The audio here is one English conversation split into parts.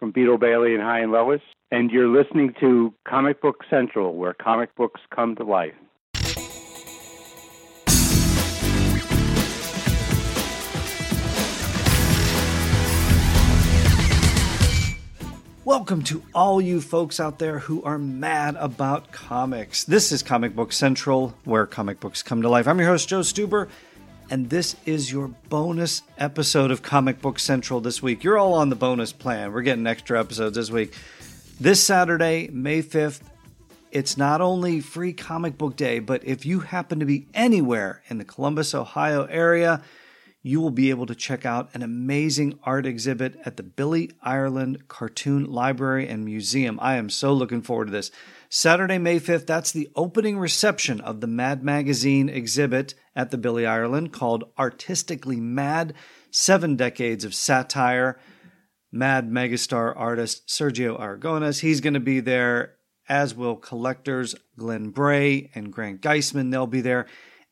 from Beetle Bailey and Hi and Lois, and you're listening to Comic Book Central, where comic books come to life. Welcome to all you folks out there who are mad about comics. This is Comic Book Central, where comic books come to life. I'm your host, Joe Stuber, and this is your bonus episode of Comic Book Central this week. You're all on the bonus plan. We're getting extra episodes this week. This Saturday, May 5th, it's not only free comic book day, but if you happen to be anywhere in the Columbus, Ohio area, you will be able to check out an amazing art exhibit at the Billy Ireland Cartoon Library and Museum. I am so looking forward to this. Saturday, May 5th, that's the opening reception of the Mad Magazine exhibit at the Billy Ireland called Artistically Mad Seven Decades of Satire. Mad megastar artist Sergio Aragones, he's going to be there, as will collectors Glenn Bray and Grant Geissman. They'll be there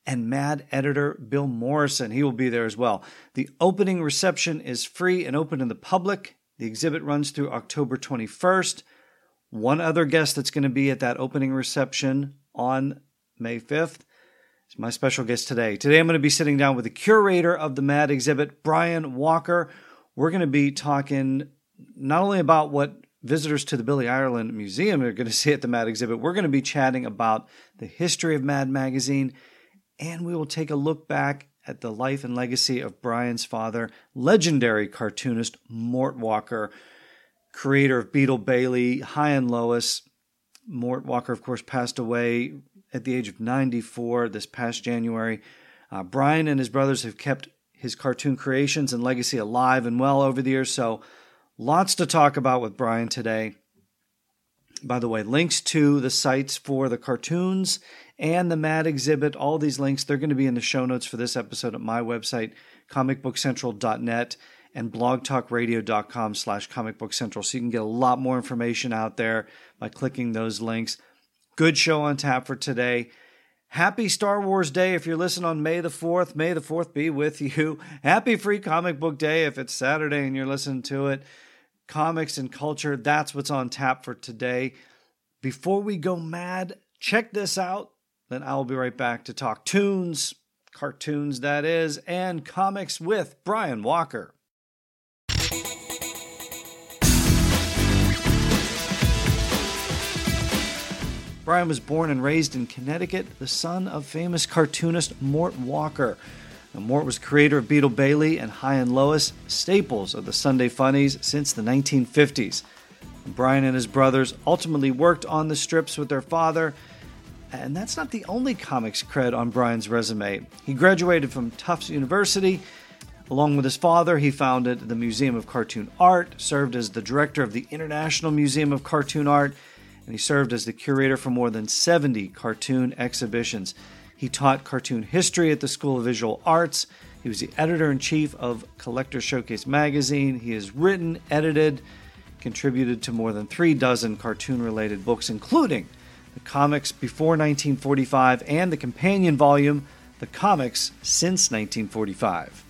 and Mad editor Bill Morrison. He will be there as well. The opening reception is free and open to the public. The exhibit runs through October 21st. One other guest that's going to be at that opening reception on May 5th is my special guest today. Today I'm going to be sitting down with the curator of the Mad exhibit, Brian Walker. We're going to be talking not only about what visitors to the Billy Ireland Museum are going to see at the Mad exhibit, we're going to be chatting about the history of Mad Magazine and we will take a look back at the life and legacy of Brian's father, legendary cartoonist Mort Walker, creator of Beetle Bailey, Hi and Lois. Mort Walker, of course, passed away at the age of 94 this past January. Uh, Brian and his brothers have kept his cartoon creations and legacy alive and well over the years, so lots to talk about with Brian today. By the way, links to the sites for the cartoons and the Mad exhibit, all these links, they're going to be in the show notes for this episode at my website, comicbookcentral.net and blogtalkradio.com slash comicbookcentral. So you can get a lot more information out there by clicking those links. Good show on tap for today. Happy Star Wars Day if you're listening on May the 4th. May the 4th be with you. Happy Free Comic Book Day if it's Saturday and you're listening to it. Comics and culture, that's what's on tap for today. Before we go mad, check this out. Then I will be right back to talk tunes, cartoons that is, and comics with Brian Walker. Brian was born and raised in Connecticut, the son of famous cartoonist Mort Walker. Now, Mort was creator of Beetle Bailey and Hi and Lois, staples of the Sunday Funnies since the 1950s. Brian and his brothers ultimately worked on the strips with their father and that's not the only comics cred on Brian's resume. He graduated from Tufts University. Along with his father, he founded the Museum of Cartoon Art, served as the director of the International Museum of Cartoon Art, and he served as the curator for more than 70 cartoon exhibitions. He taught cartoon history at the School of Visual Arts. He was the editor in chief of Collector Showcase magazine. He has written, edited, contributed to more than three dozen cartoon related books, including the comics before 1945, and the companion volume, The Comics Since 1945.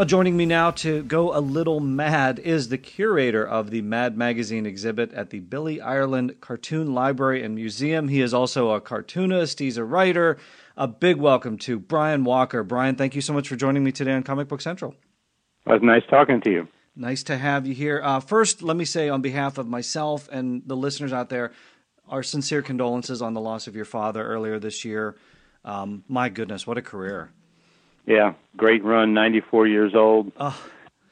Well, joining me now to go a little mad is the curator of the Mad Magazine exhibit at the Billy Ireland Cartoon Library and Museum. He is also a cartoonist, he's a writer. A big welcome to Brian Walker. Brian, thank you so much for joining me today on Comic Book Central. It was nice talking to you. Nice to have you here. Uh, first, let me say on behalf of myself and the listeners out there, our sincere condolences on the loss of your father earlier this year. Um, my goodness, what a career! Yeah, great run. Ninety-four years old. Oh.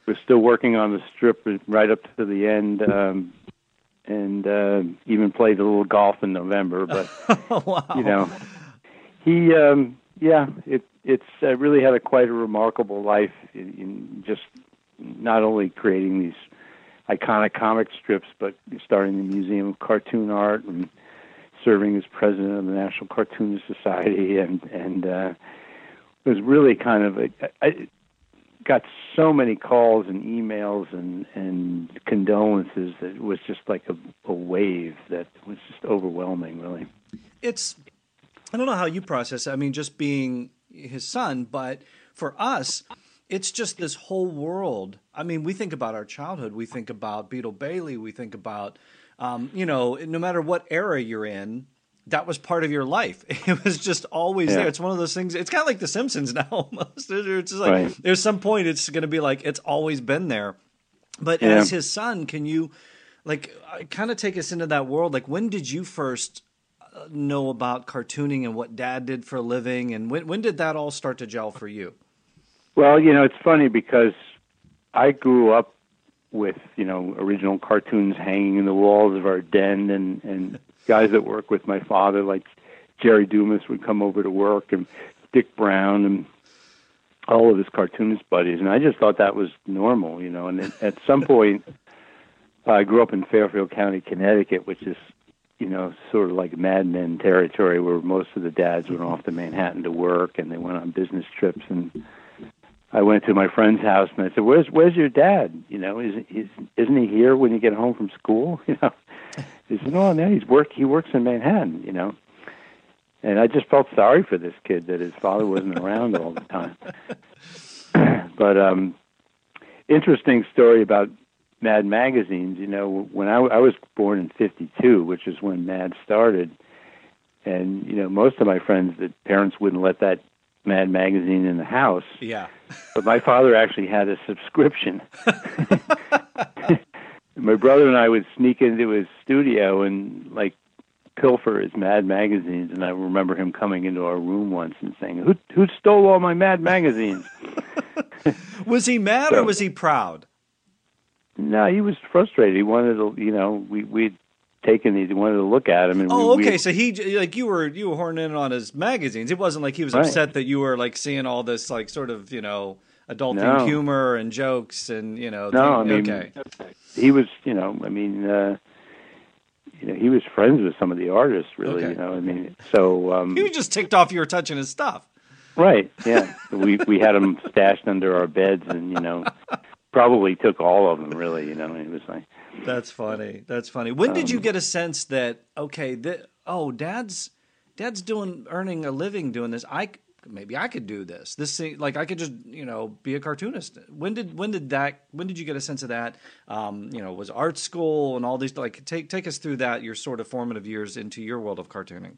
We're still working on the strip right up to the end, um, and uh, even played a little golf in November. But wow. you know, he, um, yeah, it it's uh, really had a quite a remarkable life in, in just not only creating these iconic comic strips, but starting the Museum of Cartoon Art and serving as president of the National Cartoonist Society, and and uh, was really kind of a, I got so many calls and emails and and condolences that it was just like a, a wave that was just overwhelming, really. It's I don't know how you process it. I mean, just being his son, but for us, it's just this whole world. I mean, we think about our childhood. We think about Beetle Bailey. We think about, um, you know, no matter what era you're in, that was part of your life. It was just always Yeah. there. It's one of those things. It's kind of like The Simpsons now. Almost. It's just like Right. there's some point it's going to be like it's always been there. But Yeah. as his son, can you like kind of take us into that world? Like when did you first uh, know about cartooning and what Dad did for a living, and when when did that all start to gel for you? Well, you know, it's funny because I grew up with, you know, original cartoons hanging in the walls of our den and, and guys that work with my father, like Jerry Dumas would come over to work and Dik Browne and all of his cartoonist buddies. And I just thought that was normal, you know, and at- at some point I grew up in Fairfield County, Connecticut, which is, you know, sort of like Mad Men territory where most of the dads went off to Manhattan to work and they went on business trips and I went to my friend's house and I said, "Where's Where's your dad? You know, is is isn't he here when you get home from school? You know?" He said, "No, no, he's work. He works in Manhattan. You know." And I just felt sorry for this kid that his father wasn't around all the time. but um, interesting story about Mad magazines. You know, when I, I was born in '52, which is when Mad started, and you know, most of my friends, the parents wouldn't let that Mad magazine in the house. Yeah. But my father actually had a subscription. my brother and I would sneak into his studio and like pilfer his Mad magazines. And I remember him coming into our room once and saying, "Who who stole all my Mad magazines?" Was he mad or was he proud? no, he was frustrated. He wanted to, you know, we we'd taken these, he wanted to look at him. And Oh, we, okay. We, So he like you were you were horning in on his magazines. It wasn't like he was Right. upset that you were like seeing all this like sort of you know adult No. humor and jokes and you know. no, I mean, okay. he was, you know, I mean, uh, you know, he was friends with some of the artists, really. Okay. You know, I mean, so um, He was just ticked off you were touching his stuff. Right. Yeah. we we had them stashed under our beds, and you know, probably took all of them. Really, you know, it was like, That's funny. That's funny. When did Um, you get a sense that okay, th- oh, dad's dad's doing earning a living doing this. I maybe I could do this. This thing, like I could just you know be a cartoonist. When did when did that when did you get a sense of that? Um, you know, was art school and all these like take take us through that your sort of formative years into your world of cartooning.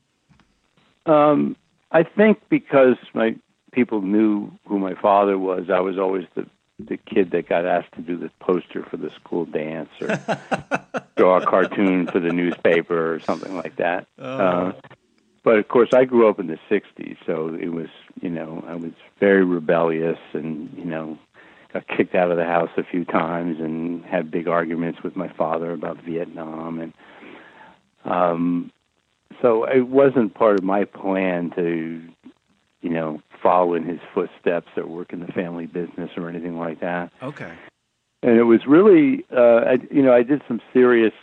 um, I think because my people knew who my father was, I was always the the kid that got asked to do the poster for the school dance or draw a cartoon for the newspaper or something like that. Uh, but of course, I grew up in the '60s, so it was, you know, I was very rebellious, and you know, got kicked out of the house a few times, and had big arguments with my father about Vietnam, and um, so it wasn't part of my plan to, you know, follow in his footsteps or work in the family business or anything like that Okay. and it was really uh I, you know i did some serious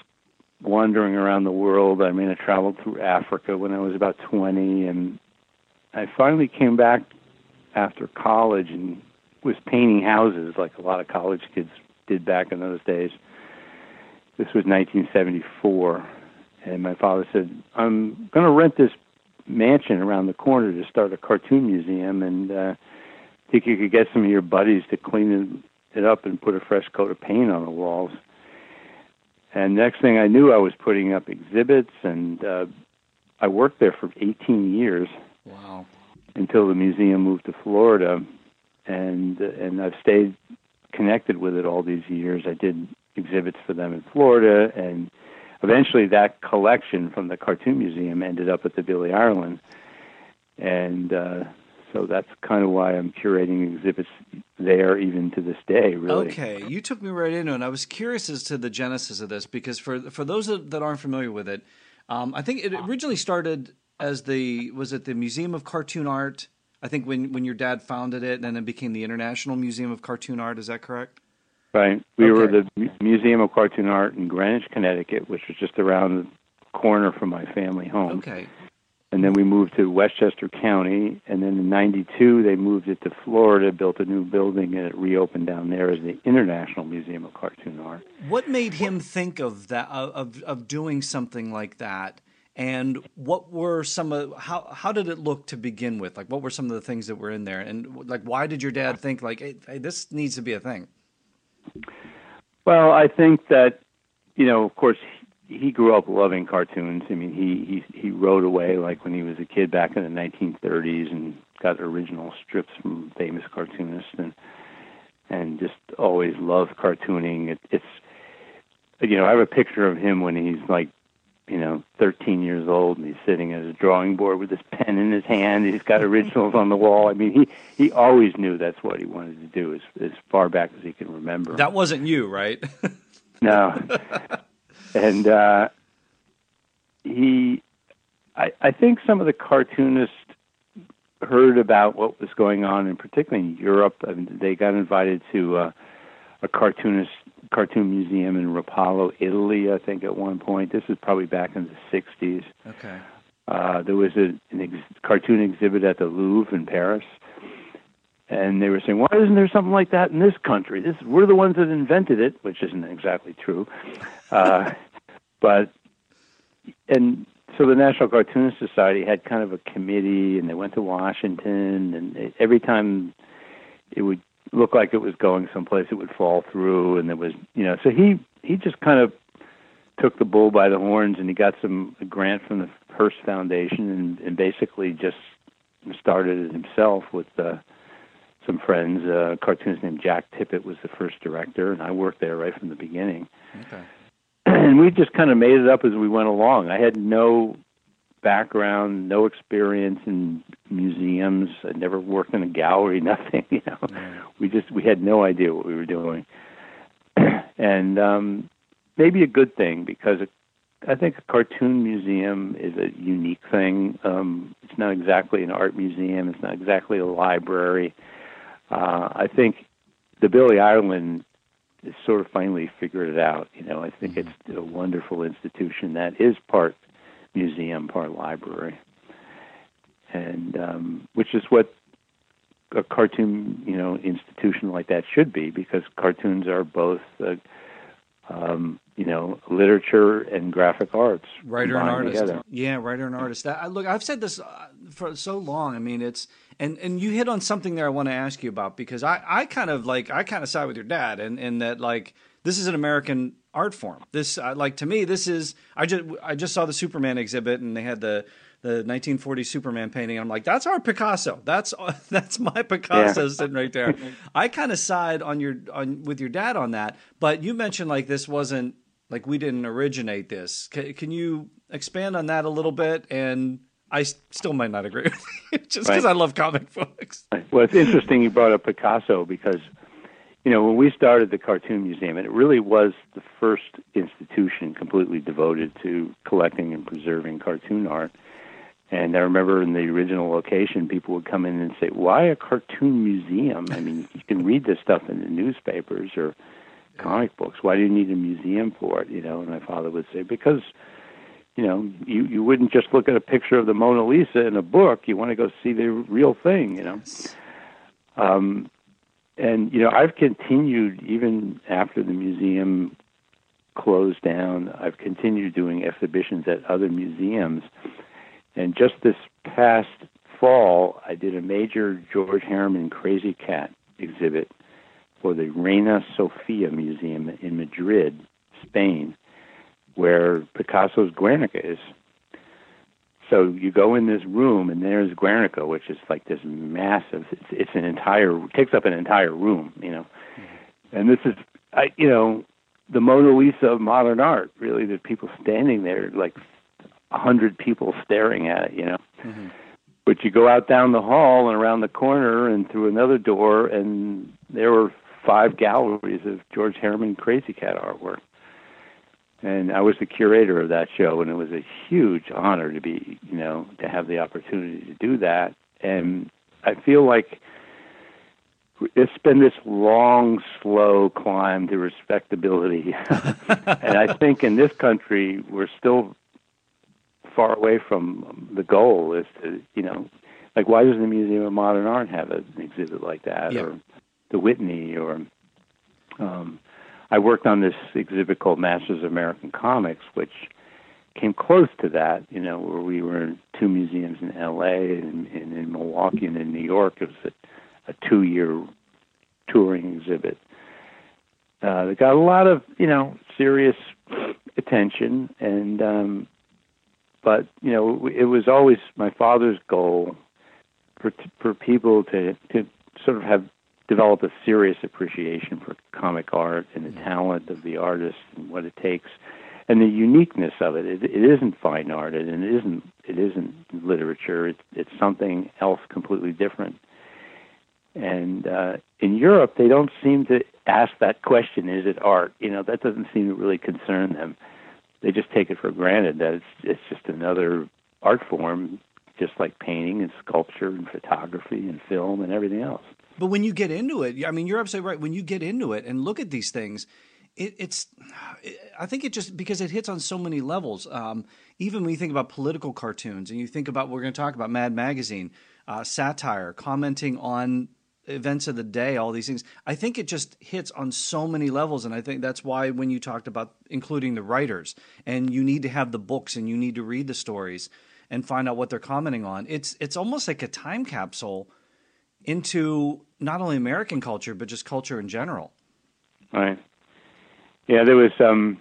wandering around the world i mean i traveled through africa when i was about 20 and i finally came back after college and was painting houses like a lot of college kids did back in those days this was 1974 and my father said i'm going to rent this mansion around the corner to start a cartoon museum and uh think you could get some of your buddies to clean it, it up and put a fresh coat of paint on the walls. And next thing I knew, I was putting up exhibits, and uh, I worked there for 18 years Wow. until the museum moved to Florida, and and I've stayed connected with it all these years. I did exhibits for them in Florida, and eventually that collection from the Cartoon Museum ended up at the Billy Ireland, and uh, so that's kind of why I'm curating exhibits there even to this day. Really. Okay, you took me right into it. And I was curious as to the genesis of this because for for those that aren't familiar with it, um, I think it originally started as the was it the Museum of Cartoon Art? I think when when your dad founded it, and then it became the International Museum of Cartoon Art. Is that correct? Right. We were the Mu- Museum of Cartoon Art in Greenwich, Connecticut, which was just around the corner from my family home. Okay. And then we moved to Westchester County, and then in '92 they moved it to Florida, built a new building, and it reopened down there as the International Museum of Cartoon Art. What made him think of that of of doing something like that? And what were some of how how did it look to begin with? Like what were some of the things that were in there? And like why did your dad think like hey, hey this needs to be a thing? Well, I think that, you know, of course, he, grew up loving cartoons. I mean, he, he he wrote away like when he was a kid back in the 1930s and got original strips from famous cartoonists and and just always loved cartooning. It, it's you know, I have a picture of him when he's like you know, 13 years old, and he's sitting at his drawing board with his pen in his hand. He's got originals on the wall. I mean, he he always knew that's what he wanted to do as as far back as he can remember. That wasn't you, right? No. and uh, he, I, I think some of the cartoonists heard about what was going on, and particularly in Europe. I mean, they got invited to uh, a cartoonist cartoon museum in Rapallo, Italy. I think at one point. This is probably back in the '60s. okay. Uh, there was a, an ex- cartoon exhibit at the Louvre in Paris, and they were saying, "Why isn't there something like that in this country? This we're the ones that invented it," which isn't exactly true. Uh, but and so the National Cartoonist Society had kind of a committee, and they went to Washington, and it, every time it would look like it was going someplace, it would fall through, and there was, you know, so he he just kind of took the bull by the horns, and he got some a grant from the Hearst Foundation, and, and basically just started it himself with uh, some friends. Uh, a cartoonist named Jack Tippit was the first director, and I worked there right from the beginning Okay. And we just kind of made it up as we went along. I had no background, no experience in museums. I'd never worked in a gallery, nothing. You know, we just we had no idea what we were doing, and um, maybe a good thing because it, I think a cartoon museum is a unique thing. Um, it's not exactly an art museum. It's not exactly a library. Uh, I think the Billy Ireland sort of finally figured it out. You know, I think it's a wonderful institution that is part museum, part library, and um, which is what a cartoon, you know, institution like that should be, because cartoons are both, uh, um, you know, literature and graphic arts. writer and artist. together. Yeah, writer and artist. I, look, I've said this uh, for so long. I mean, it's and and you hit on something there. I want to ask you about because I I kind of like I kind of side with your dad and and that like this is an American art form. This uh, like to me this is I just I just saw the Superman exhibit and they had the. The 1940 Superman painting. I'm like, that's our Picasso. That's that's my Picasso sitting right there. I kind of side on your on with your dad on that. But you mentioned like this wasn't like we didn't originate this. Can, can you expand on that a little bit? And I still might not agree with you, just because Right. I love comic books. Well, it's interesting you brought up Picasso because, you know, when we started the Cartoon Museum, and it really was the first institution completely devoted to collecting and preserving cartoon art. And I remember in the original location, people would come in and say, "Why a cartoon museum? I mean, you can read this stuff in the newspapers or comic books. Why do you need a museum for it?" You know, and my father would say, "Because." You know, you you wouldn't just look at a picture of the Mona Lisa in a book. You want to go see the real thing. You know, um, and you know, I've continued even after the museum closed down. I've continued doing exhibitions at other museums, and just this past fall, I did a major George Herriman Krazy Kat exhibit for the Reina Sofia Museum in Madrid, Spain, where Picasso's Guernica is. So you go in this room, and there's Guernica, which is like this massive. It's, it's an entire takes up an entire room, you know. Mm-hmm. And this is, I, you know, the Mona Lisa of modern art. Really, there's people standing there, like a hundred people staring at it, you know. Mm-hmm. But you go out down the hall and around the corner and through another door, and there were five galleries of George Herriman Krazy Kat artwork and I was the curator of that show, and it was a huge honor to be, you know, to have the opportunity to do that. And I feel like it's been this long, slow climb to respectability, and I think in this country we're still far away from the goal. Is to you know, like why doesn't the Museum of Modern Art have an exhibit like that, Yeah. or the Whitney, or um, I worked on this exhibit called Masters of American Comics, which came close to that, you know, where we were in two museums in L.A. and, and in Milwaukee and in New York. It was a, a two-year touring exhibit. Uh, that got a lot of, you know, serious attention, and um, but you know, it was always my father's goal for for people to to sort of have develop a serious appreciation for comic art and the talent of the artist and what it takes and the uniqueness of it. It, it isn't fine art, and it isn't it isn't literature. It's it's something else completely different. And uh, in Europe, they don't seem to ask that question: Is it art? You know, that doesn't seem to really concern them. They just take it for granted that it's it's just another art form, just like painting and sculpture and photography and film and everything else. But when you get into it, I mean, you're absolutely right. When you get into it and look at these things, it, it's, I think it just because it hits on so many levels. Um, even when you think about political cartoons and you think about, we're going to talk about Mad Magazine, uh, satire, commenting on events of the day, all these things. I think it just hits on so many levels. And I think that's why when you talked about including the writers and you need to have the books and you need to read the stories and find out what they're commenting on, it's, it's almost like a time capsule into not only American culture but just culture in general. Right. Yeah, there was um,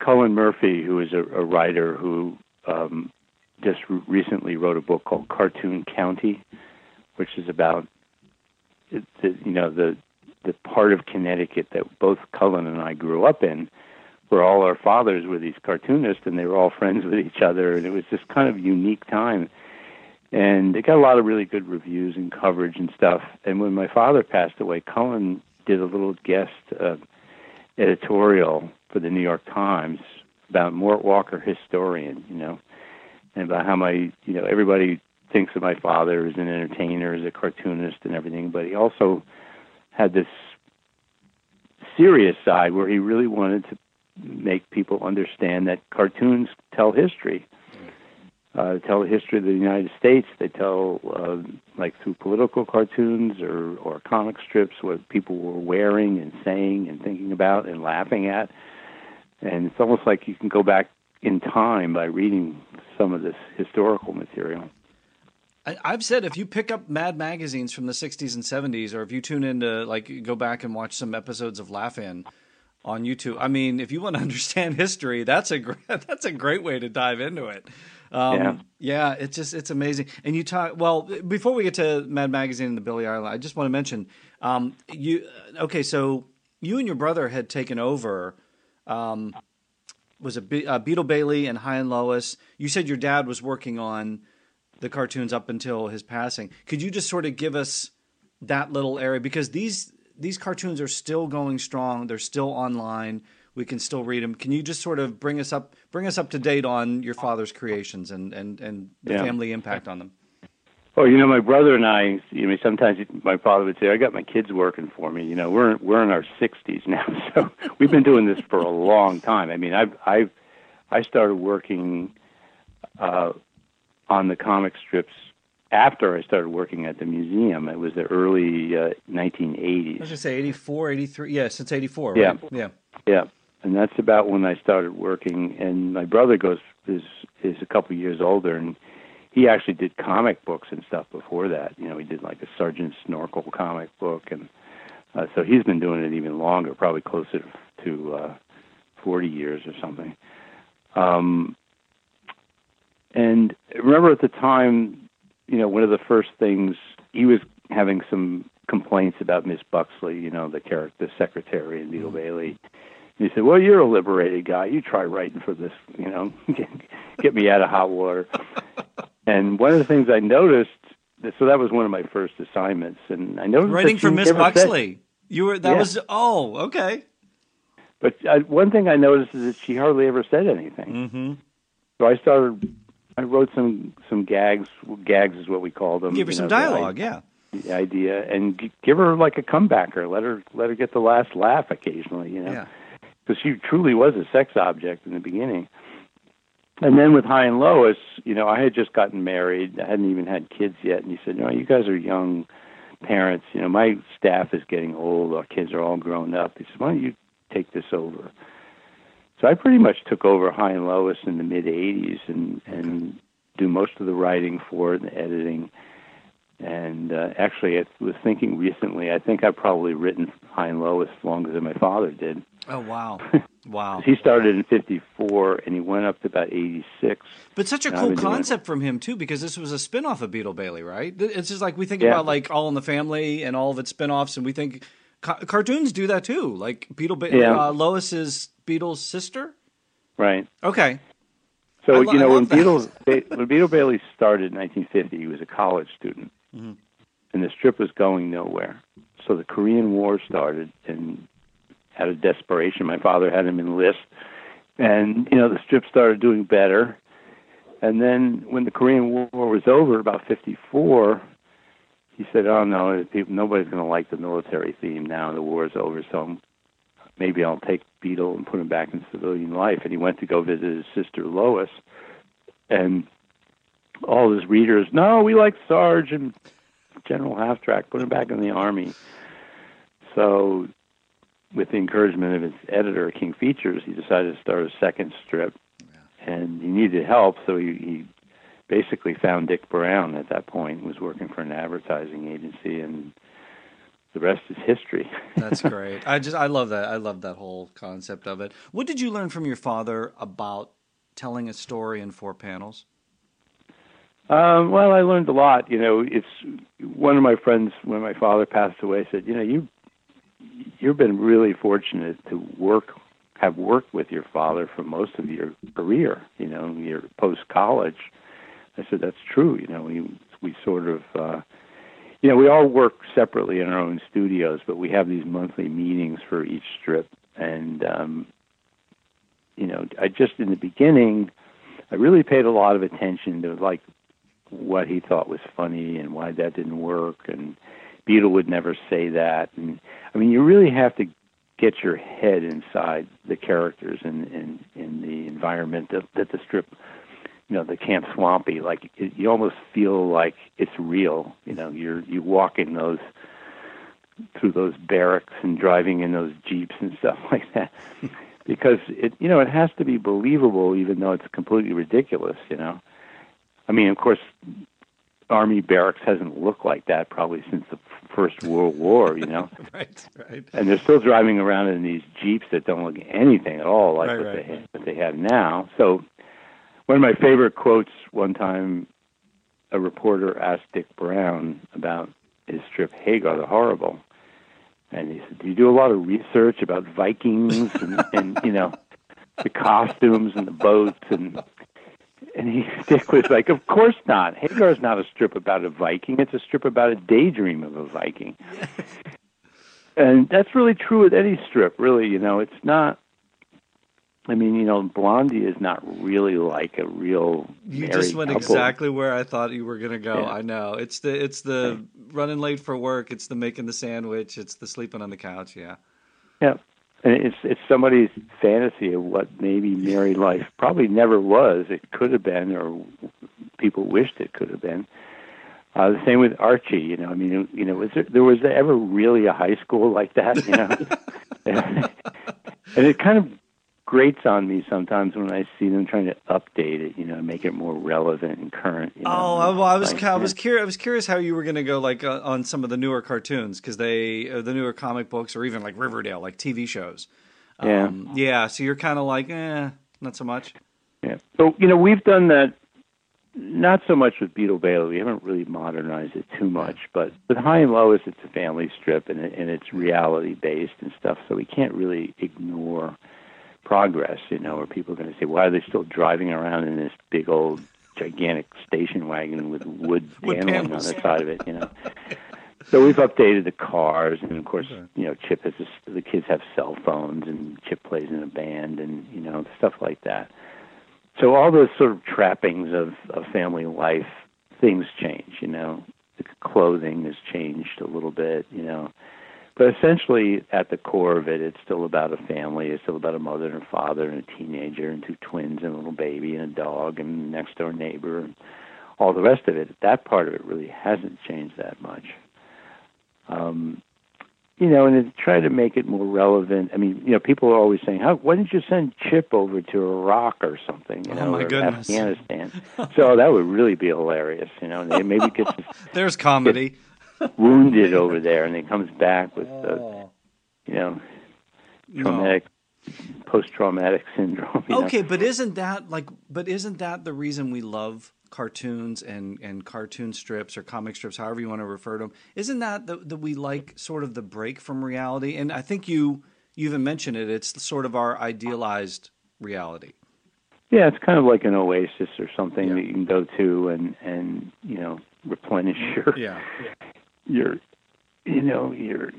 Cullen Murphy, who is a, a writer who um, just re- recently wrote a book called Cartoon County, which is about the, you know the the part of Connecticut that both Cullen and I grew up in, where all our fathers were these cartoonists and they were all friends with each other, and it was this kind of unique time. And it got a lot of really good reviews and coverage and stuff. And when my father passed away, Cullen did a little guest uh, editorial for the New York Times about Mort Walker, historian, you know, and about how my, you know, everybody thinks of my father as an entertainer, as a cartoonist and everything, but he also had this serious side where he really wanted to make people understand that cartoons tell history. Uh, tell the history of the United States. They tell, uh, like through political cartoons or, or comic strips, what people were wearing and saying and thinking about and laughing at. And it's almost like you can go back in time by reading some of this historical material. I've said if you pick up Mad magazines from the '60s and '70s, or if you tune into like go back and watch some episodes of Laugh-In on YouTube. I mean, if you want to understand history, that's a great, that's a great way to dive into it. Um, Yeah. yeah, it's just it's amazing. And you talk well before we get to Mad Magazine and the Billy Ireland. I just want to mention um, you. Okay, so you and your brother had taken over. Um, was it Be- uh, Beetle Bailey and Hi and Lois? You said your dad was working on the cartoons up until his passing. Could you just sort of give us that little area because these these cartoons are still going strong. They're still online. We can still read them. Can you just sort of bring us up bring us up to date on your father's creations and and and the Yeah. family impact on them? Oh, you know, my brother and I. You know, sometimes my father would say, "I got my kids working for me." You know, we're we're in our sixties now, so we've been doing this for a long time. I mean, I've I've I started working uh, on the comic strips after I started working at the museum. It was the early uh, 1980s. I was gonna say 84, 83. Yeah, since eighty four. Yeah. Right? Yeah. Yeah, and that's about when I started working. And my brother goes is is a couple years older, and he actually did comic books and stuff before that. You know, he did like a Sergeant Snorkel comic book, and uh, so he's been doing it even longer, probably closer to uh, forty years or something. Um, and remember at the time, you know, one of the first things he was having some complaints about Miss Buxley, you know, the character, the secretary in Beetle Bailey. And he said, "Well, you're a liberated guy. You try writing for this, you know, get, get me out of hot water." and one of the things I noticed, so that was one of my first assignments, and I noticed Writing for Miss never said- Buxley. You were that Yeah. was oh okay. But uh, one thing I noticed is that she hardly ever said anything. Mm-hmm. So I started. I wrote some some gags. Gags is what we call them. Give her some know, dialogue. Yeah. the idea, and g- give her like a comebacker. Let her let her get the last laugh occasionally. You know, Yeah. because she truly was a sex object in the beginning. And then with Hi and Lois, you know, I had just gotten married. I hadn't even had kids yet. And he said, "No, you guys are young parents. You know, my staff is getting old. Our kids are all grown up." He said, "Why don't you take this over?" So I pretty much took over Hi and Lois in the mid '80s and and do most of the writing for it and the editing. And uh, actually, I was thinking recently. I think I've probably written Hi and Lois longer than my father did. Oh wow, wow! He started in '54 and he went up to about '86. But such a cool doing concept from him too, because this was a spin-off of Beetle Bailey, right? It's just like we think Yeah. about like All in the Family and all of its spin-offs, and we think ca- cartoons do that too. Like Beetle ba- Yeah. uh, Lois is Beetle's sister. Right. Okay, So I you know when that. Beetle ba- when Beetle Bailey started in 1950, he was a college student, Mm-hmm. and the strip was going nowhere. So the Korean War started, and out of desperation, my father had him enlist, and you know the strip started doing better. And then when the Korean War was over, about 54, he said, "Oh no, people, nobody's going to like the military theme now. The war's over, so I'm maybe I'll take Beetle and put him back in civilian life. And he went to go visit his sister Lois, and all his readers, no, we like Sarge and General Half Track, put him back in the army. So, with the encouragement of his editor, King Features, he decided to start a second strip, and he needed help, so he, he basically found Dik Browne at that point, was working for an advertising agency, and the rest is history. that's great. I just I love that. I love that whole concept of it. What did you learn from your father about telling a story in four panels? Um, well, I learned a lot. You know, it's one of my friends when my father passed away said, you know, you you've been really fortunate to work have worked with your father for most of your career. You know, your post college. I said that's true. You know, we we sort of. uh you know, we all work separately in our own studios, but we have these monthly meetings for each strip. And, um, you know, I just in the beginning, I really paid a lot of attention to like what he thought was funny and why that didn't work. And Beetle would never say that. And I mean, you really have to get your head inside the characters and and, and the environment that, that the strip you know the camp swampy like it, you almost feel like it's real you know you're you walk in those through those barracks and driving in those jeeps and stuff like that because it you know it has to be believable even though it's completely ridiculous you know i mean of course army barracks hasn't looked like that probably since the first world war you know Right, right. and they're still driving around in these jeeps that don't look anything at all like Right, what right. they what they have now. So, one of my favorite quotes one time, a reporter asked Dik Browne about his strip Hagar the Horrible, and he said, "Do you do a lot of research about Vikings and, and you know the costumes and the boats and?" And he Dick was like, "Of course not. Hagar's not a strip about a Viking. It's a strip about a daydream of a Viking." and that's really true with any strip. Really, you know, it's not. I mean, you know, Blondie is not really like a real. You just went couple. exactly where I thought you were gonna go. Yeah. I know. It's the it's the running late for work. It's the making the sandwich. It's the sleeping on the couch. Yeah. Yeah, and it's it's somebody's fantasy of what maybe married life probably never was. It could have been, or people wished it could have been. Uh, the same with Archie. You know, I mean, you know, was there, there was there ever really a high school like that? You know, and it kind of grates on me sometimes when I see them trying to update it. You know, make it more relevant and current. You know? Oh, I- well, I was Like, I was curious. I was curious how you were going to go like uh, on some of the newer cartoons because they uh, the newer comic books or even like Riverdale, like TV shows. Yeah. Um, yeah. So you're kind of like, eh, not so much. Yeah. So, you know, we've done that not so much with Beetle Bailey. We haven't really modernized it too much, but with Hi and Lois, it's a family strip and, it, and it's reality based and stuff. So we can't really ignore progress, you know, where people are going to say, why are they still driving around in this big old gigantic station wagon with wood Wood paneling on the side of it, you know? So we've updated the cars, and of course, you know, Chip has this, the kids have cell phones, and Chip plays in a band, and you know, stuff like that. So all those sort of trappings of, of family life, things change, you know. the clothing has changed a little bit, you know. But essentially, at the core of it, it's still about a family. It's still about a mother and a father and a teenager and two twins and a little baby and a dog and next door neighbor and all the rest of it. That part of it really hasn't changed that much. Um, you know, and to try to make it more relevant. I mean, you know, people are always saying, "How? Why didn't you send Chip over to Iraq or something?" You Oh, know, my or goodness. Afghanistan. so that would really be hilarious. You know, maybe get There's comedy. wounded over there, and he comes back with, uh, Oh. you know, No. traumatic, post-traumatic syndrome. you know? Okay, but isn't that like? But isn't that the reason we love cartoons and and cartoon strips or comic strips, however you want to refer to them? Isn't that that that we like sort of the break from reality? And I think you you even mentioned it. It's sort of our idealized reality. Yeah, it's kind of like an oasis or something Yeah. that you can go to and and you know replenish your Yeah. Your you know your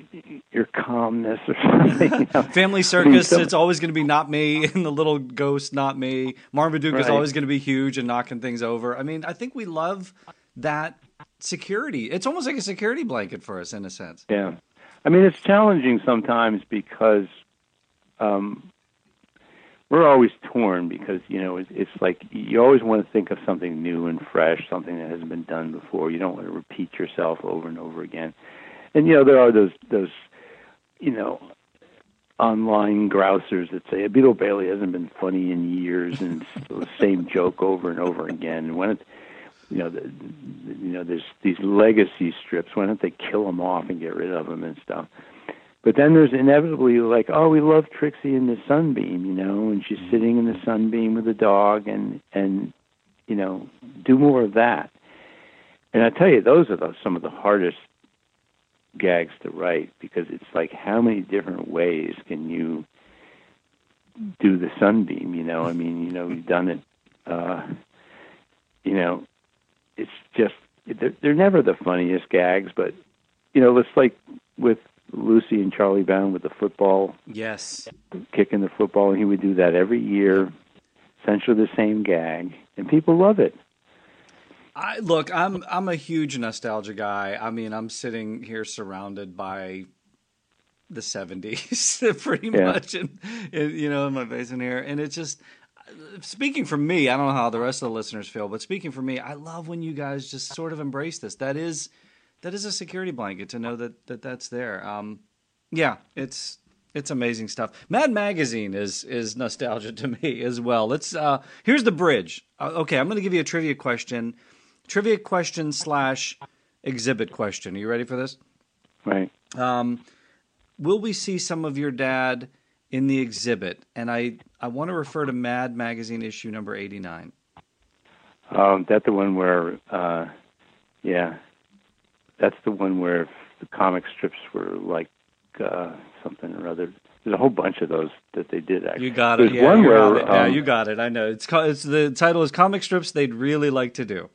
your calmness or something. you know? Family circus. some- It's always going to be not me, and the little ghost not me. Marmaduke is always going to be huge and knocking things over. I mean, I think we love that security. It's almost like a security blanket for us in a sense. Yeah, I mean it's challenging sometimes because um, we're always torn because you know it's, it's like you always want to think of something new and fresh, something that hasn't been done before. You don't want to repeat yourself over and over again. And you know there are those those you know online grousers that say Beetle Bailey hasn't been funny in years and it's the same joke over and over again. And when it, you know, the, you know, there's these legacy strips. Why don't they kill them off and get rid of them and stuff? But then there's inevitably like, oh, we love Trixie in the sunbeam, you know, and she's sitting in the sunbeam with the dog, and and you know, do more of that. And I tell you, those are the, some of the hardest gags to write because it's like how many different ways can you do the sunbeam you know i mean you know we've done it uh you know it's just they're, they're never the funniest gags but you know it's like with lucy and charlie brown with the football Yes. kicking the football and he would do that every year essentially the same gag and people love it I look, I'm I'm a huge nostalgia guy. I mean, I'm sitting here surrounded by the 70s pretty Yeah. much and, and you know in my basement here and it's just speaking for me i don't know how the rest of the listeners feel but speaking for me i love when you guys just sort of embrace this that is that is a security blanket to know that, that that's there. Um, yeah it's it's amazing stuff. Mad magazine is is nostalgia to me as well. Let's uh here's the bridge. Uh, okay i'm gonna give you a trivia question. Trivia question slash exhibit question. Are you ready for this? Right. Um, will we see some of your dad in the exhibit? And I, I want to refer to Mad Magazine issue number 89. Um, that's the one where, uh, yeah, that's the one where the comic strips were like uh, something or other. There's a whole bunch of those that they did. Actually, You got it. There's yeah, one where, on it. yeah, um, you got it. I know. It's, called, it's the title is comic strips they'd really like to do.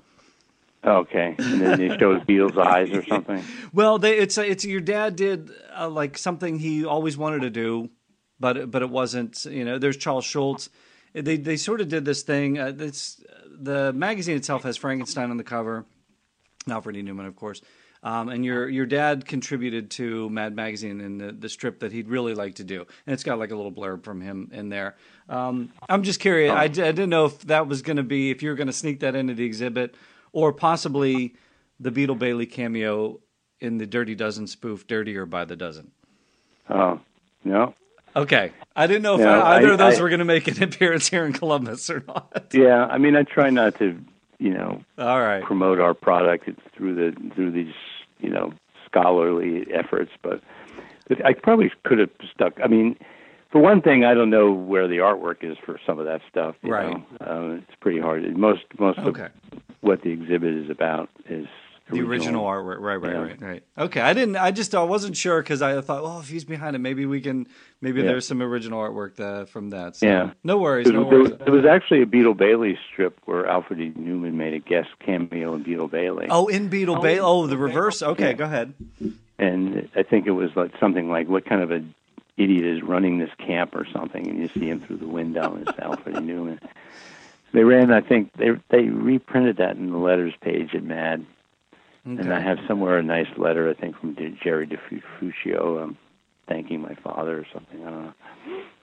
Okay, and then they showed Beetle's eyes or something. Well, they, it's it's your dad did uh, like something he always wanted to do, but but it wasn't. You know, there's Charles Schulz. They they sort of did this thing. Uh, this the magazine itself has Frankenstein on the cover, Alfred E. Neuman, of course. Um, and your your dad contributed to Mad Magazine and the, the strip that he'd really like to do, and it's got like a little blurb from him in there. Um, I'm just curious. I, d- I didn't know if that was going to be if you were going to sneak that into the exhibit, or possibly the Beetle Bailey cameo in the Dirty Dozen spoof, Dirtier by the Dozen. Oh no, Okay, I didn't know if No, either I- of those were going to make an appearance here in Columbus or not. yeah. I mean, I try not to, you know, All right. promote our product through the through these, you know, scholarly efforts, but I probably could have stuck. I mean, for one thing, I don't know where the artwork is for some of that stuff. You Right. Know? Um, it's pretty hard. Most most Okay. of what the exhibit is about is The original artwork, right, right, Yeah. right, right. Okay, I didn't. I just I wasn't sure because I thought, well, if he's behind it, maybe we can. Maybe Yeah. there's some original artwork uh, from that. So, Yeah. no worries, There, no worries. was, there was actually a Beetle Bailey strip where Alfred E. Neuman made a guest cameo in Beetle Bailey. Oh, in Beetle Bailey. Oh, the reverse. Okay, Yeah. go ahead. and I think it was like something like, "What kind of a idiot is running this camp?" or something, and you see him through the window, and it's Alfred E. Neuman. They ran, I think they they reprinted that in the letters page at Mad, And I have somewhere a nice letter, I think, from Jerry DeFuccio, um, thanking my father or something. I don't know.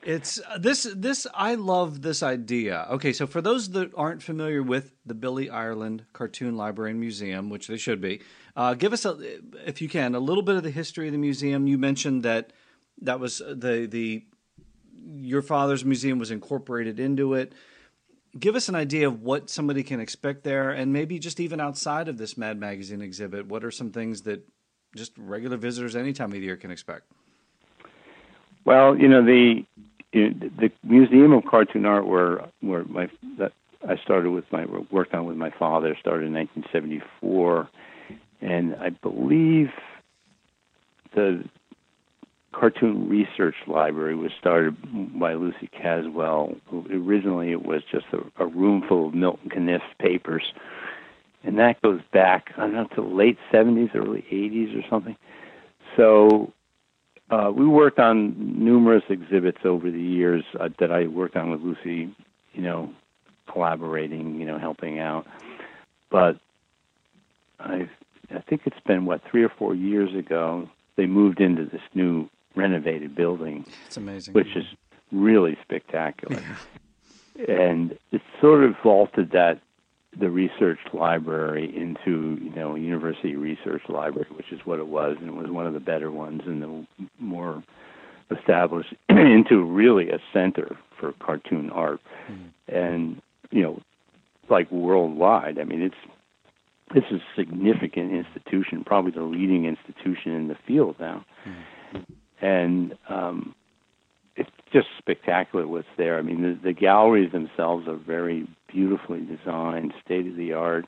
It's uh, this this I love this idea. Okay, so for those that aren't familiar with the Billy Ireland Cartoon Library and Museum, which they should be, uh, give us a, if you can, a little bit of the history of the museum. You mentioned that that was the the your father's museum was incorporated into it. Give us an idea of what somebody can expect there, and maybe just even outside of this Mad Magazine exhibit, what are some things that just regular visitors any time of the year can expect? Well, you know the the Museum of Cartoon Art, where where my that I started with my worked on with my father, started in 1974, and I believe the Cartoon Research Library was started by Lucy Caswell. Originally, it was just a, a room full of Milton Caniff papers, and that goes back I don't know to the late 70s, early 80s, or something. So uh, we worked on numerous exhibits over the years uh, that I worked on with Lucy, you know, collaborating, you know, helping out. But I, I think it's been what three or four years ago they moved into this new renovated building. It's amazing, which is really spectacular, yeah. and it sort of vaulted that the research library into you know university research library, which is what it was, and it was one of the better ones and the more established into really a center for cartoon art, mm-hmm. and you know, like worldwide. I mean, it's it's a significant institution, probably the leading institution in the field now, mm-hmm. And um, it's just spectacular what's there. I mean, the, the galleries themselves are very beautifully designed, state of the art.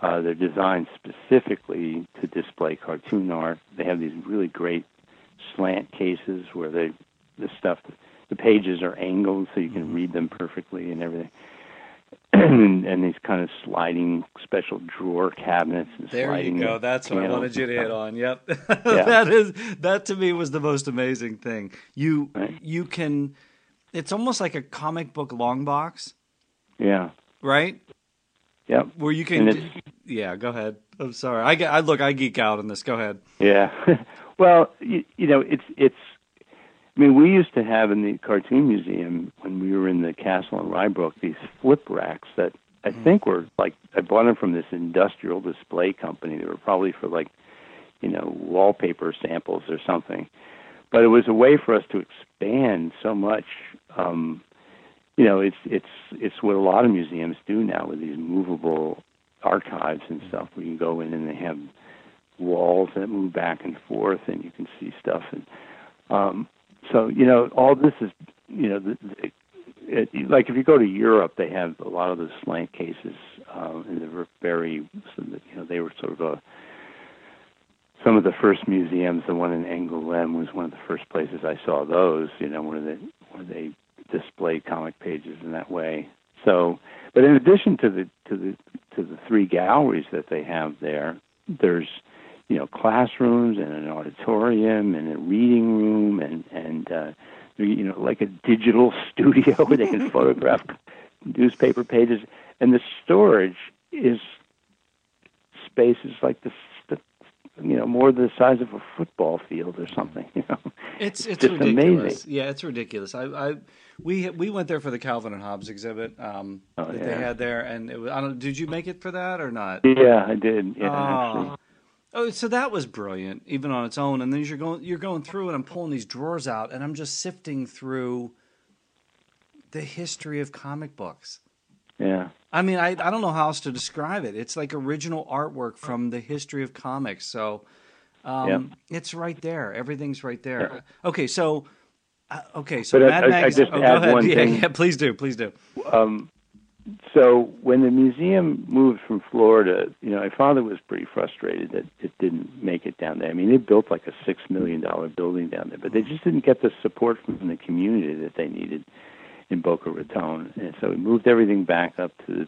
Uh, they're designed specifically to display cartoon art. They have these really great slant cases where they the stuff the pages are angled so you can mm-hmm. read them perfectly and everything. And, and these kind of sliding special drawer cabinets. And there you go. That's what I wanted you to hit on. Yep, yeah. that is that to me was the most amazing thing. You right. you can. It's almost like a comic book long box. Yeah. Right. Yep. Where you can. Yeah. Go ahead. I'm sorry. I. I look. I geek out on this. Go ahead. Yeah. well, you, you know, it's it's I mean, we used to have in the Cartoon Museum when we were in the castle in Rye Brook these flip racks that I mm-hmm. think were like I bought them from this industrial display company. They were probably for like, you know, wallpaper samples or something. But it was a way for us to expand so much. Um, you know, it's it's it's what a lot of museums do now with these movable archives and stuff, where you go in and they have walls that move back and forth, and you can see stuff. And um, so you know, all this is you know, the, the, it, like if you go to Europe, they have a lot of the slant cases, um, and they're very, you know, they were sort of a some of the first museums. The one in Angoulême was one of the first places I saw those. You know, where they where they display comic pages in that way. So, but in addition to the to the to the three galleries that they have there, there's you know classrooms and an auditorium and a reading room and and uh, you know like a digital studio where they can photograph newspaper pages and the storage is spaces like the, the you know more the size of a football field or something you know it's it's, it's ridiculous amazing. yeah it's ridiculous i i we we went there for the calvin and hobbes exhibit um, oh, that yeah. they had there and it was i don't did you make it for that or not yeah i did yeah oh. Actually. Oh, so that was brilliant, even on its own. And then you're going, you're going through, and I'm pulling these drawers out, and I'm just sifting through the history of comic books. Yeah. I mean, I I don't know how else to describe it. It's like original artwork from the history of comics. So, um, yeah. it's right there. Everything's right there. Yeah. Okay, so. Uh, okay, so but Mad I, I just oh, add one yeah, thing. Yeah, please do, please do. Um, so when the museum moved from Florida, you know, my father was pretty frustrated that it didn't make it down there. I mean, they built like a six million dollar building down there, but they just didn't get the support from the community that they needed in Boca Raton, and so we moved everything back up to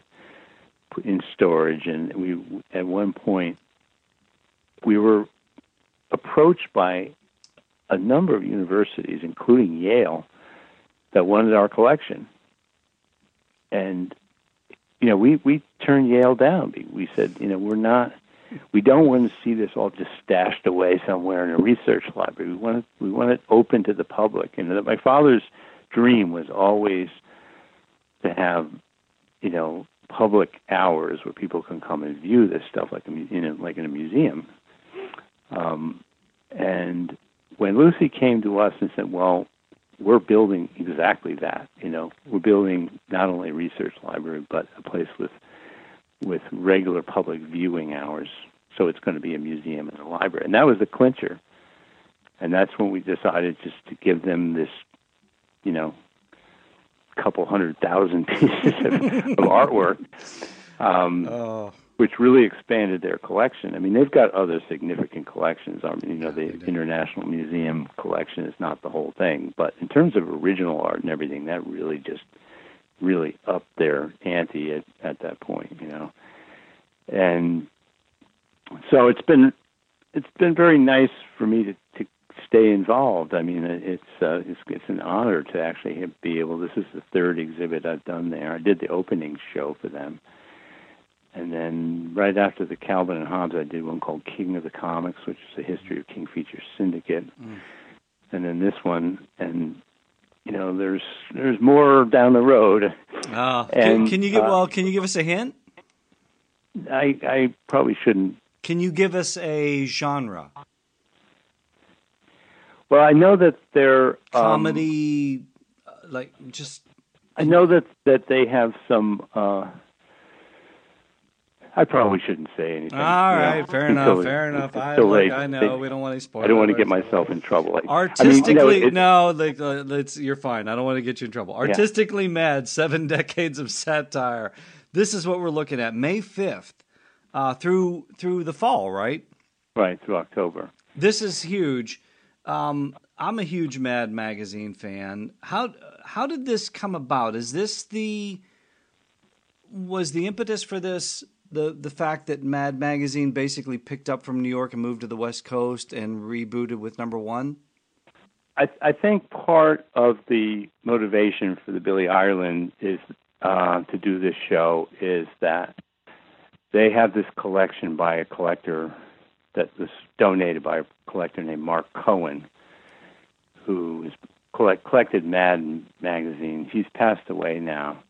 in storage. And we, at one point, we were approached by a number of universities, including Yale, that wanted our collection. And you know, we we turned Yale down. We said, you know, we're not we don't want to see this all just stashed away somewhere in a research library. We want it, we want it open to the public. And my father's dream was always to have, you know, public hours where people can come and view this stuff like a you know like in a museum. Um, and when Lucy came to us and said, "Well, we're building exactly that. You know, we're building not only a research library but a place with with regular public viewing hours. So it's going to be a museum and a library, and that was the clincher. And that's when we decided just to give them this, you know, couple hundred thousand pieces of, of artwork. Um, Oh, which really expanded their collection. I mean, they've got other significant collections. I mean, you know, the International Museum collection is not the whole thing, but in terms of original art and everything, that really just really upped their ante at, at that point, you know. And so it's been it's been very nice for me to, to stay involved. I mean, it's uh, it's it's an honor to actually be able. This is the third exhibit I've done there. I did the opening show for them and then right after the Calvin and Hobbes, I did one called King of the Comics, which is the history of King Features Syndicate. And then this one, and you know, there's there's more down the road. Uh, can, And, can you give uh, well? Can you give us a hint? I I probably shouldn't. Can you give us a genre? Well, I know that they're um, Comedy, uh, like just I know that that they have some. uh I probably shouldn't say anything. all you know, right. Fair enough. Fair enough. I, look. I know we don't want to spoil. I don't want to get myself in trouble. Like, Artistically, I mean, you know, it- no, like, uh, it's, you're fine. I don't want to get you in trouble. Artistically mad, seven decades of satire. This is what we're looking at. May fifth, uh, through through the fall, right? right through October. This is huge. Um, I'm a huge Mad Magazine fan. How how did this come about? Is this the was the impetus for this the the fact that Mad Magazine basically picked up from New York and moved to the West Coast and rebooted with number one? I, I think part of the motivation for the Billy Ireland is uh, to do this show is that they have this collection by a collector that was donated by a collector named Mark Cohen, who collect, collected Mad magazine. He's passed away now.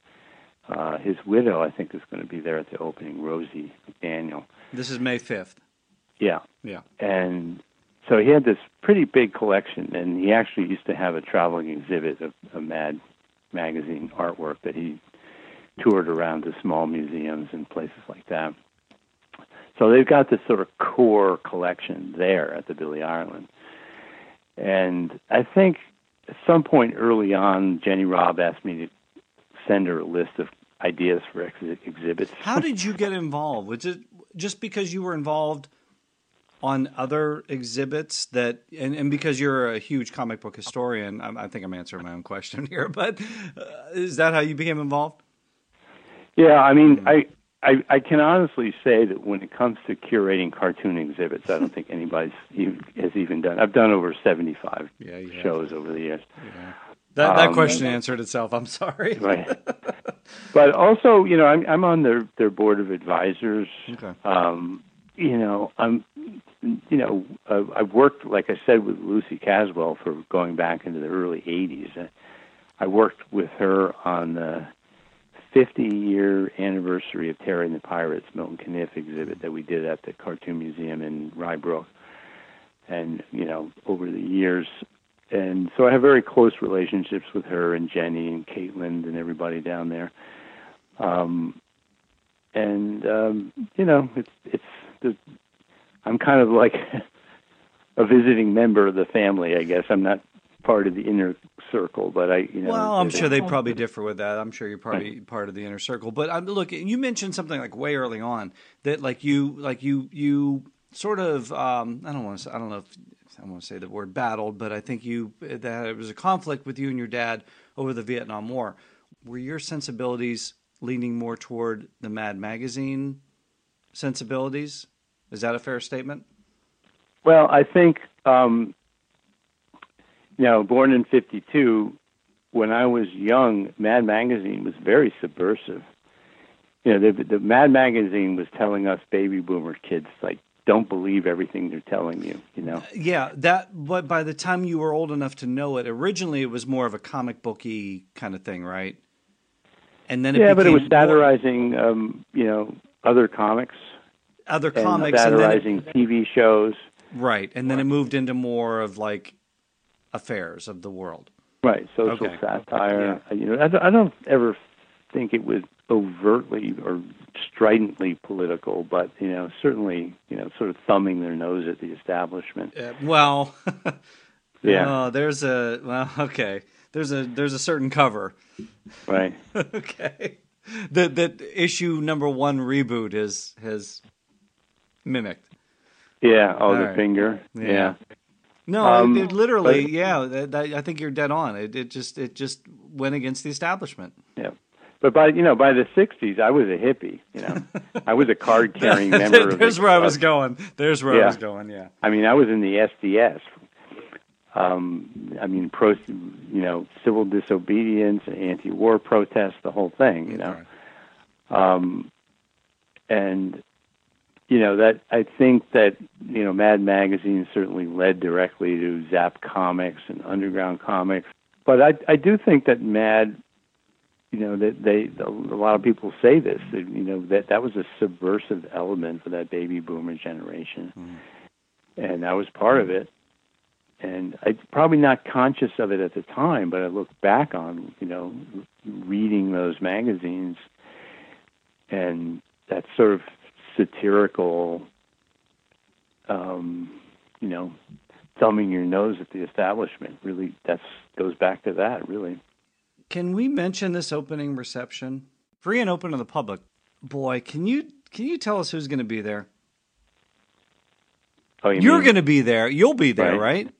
Uh, his widow, I think, is going to be there at the opening, Rosie McDaniel. This is May fifth. Yeah, Yeah. and so he had this pretty big collection, and he actually used to have a traveling exhibit of, of Mad magazine artwork that he toured around to small museums and places like that. So they've got this sort of core collection there at the Billy Ireland. And I think at some point early on, Jenny Robb asked me to send her a list of ideas for ex- exhibits. How did you get involved? Was it just because you were involved on other exhibits that, and, and because you're a huge comic book historian? I, I think I'm answering my own question here, but uh, is that how you became involved? Yeah, I mean, I, I I can honestly say that when it comes to curating cartoon exhibits, I don't think anybody's even, has even done. I've done over seventy five Yeah, shows over the years, That, that Um, question answered itself. I'm sorry. right? but also, you know, I'm I'm on their their board of advisors. Okay. Um, you know, I'm, you know, uh, I've worked, like I said, with Lucy Caswell for going back into the early '80s. Uh, I worked with her on the 50 year anniversary of Terry and the Pirates Milton Caniff exhibit that we did at the Cartoon Museum in Rye Brook. And, you know, over the years. And so I have very close relationships with her and Jenny and Caitlin and everybody down there. Um, and, um, you know, it's, it's, the, I'm kind of like a visiting member of the family, I guess. I'm not part of the inner circle, but I, you know. Well, I'm sure they probably differ with that. I'm sure you're probably part of the inner circle. But um, look, you mentioned something like way early on that like you like you you sort of um, I don't want to I don't know if I want to say the word battled, but I think you that it was a conflict with you and your dad over the Vietnam War. Were your sensibilities leaning more toward the Mad Magazine sensibilities? Is that a fair statement? Well, I think, um, you know, born in 52, when I was young, Mad Magazine was very subversive. you know, the, the Mad Magazine was telling us baby boomer kids like, don't believe everything they're telling you. You know. Yeah, that. But by the time you were old enough to know it, originally it was more of a comic booky kind of thing, right? And then it yeah, but it was satirizing, um, you know, other comics other and comics, and then it- satirizing TV shows. right? And then it moved into more of like affairs of the world. Right, social Okay. satire. You know, I, don't- I don't ever think it was overtly or stridently political, but you know, certainly, you know, sort of thumbing their nose at the establishment. Uh, well, Yeah. Oh, there's a well, okay. There's a there's a certain cover. Right. okay. That that issue number one reboot is has mimicked. Yeah. Oh, All the right. finger. Yeah. Yeah. No, Um, it, it literally, but- yeah. That, that, I think you're dead on. It, it just it just went against the establishment. Yeah. But by you know by the '60s, I was a hippie. You know, I was a card-carrying member. of There's the where I was going. There's where I was going. Yeah. I mean, I was in the SDS. Um, I mean, pro, you know, civil disobedience, anti-war protests, the whole thing. You know, um, and you know that I think that you know Mad Magazine certainly led directly to Zap Comics and Underground Comics, but I I do think that Mad, you know, that they a lot of people say this, that, you know, that that was a subversive element for that baby boomer generation, and I was part of it. And I probably not conscious of it at the time, but I look back on, you know, reading those magazines and that sort of satirical, um, you know, thumbing your nose at the establishment. Really, that's goes back to that. Really, Can we mention this opening reception? Free and open to the public. Boy, can you can you tell us who's going to be there? oh, you You're going to be there. You'll be there, Right. right?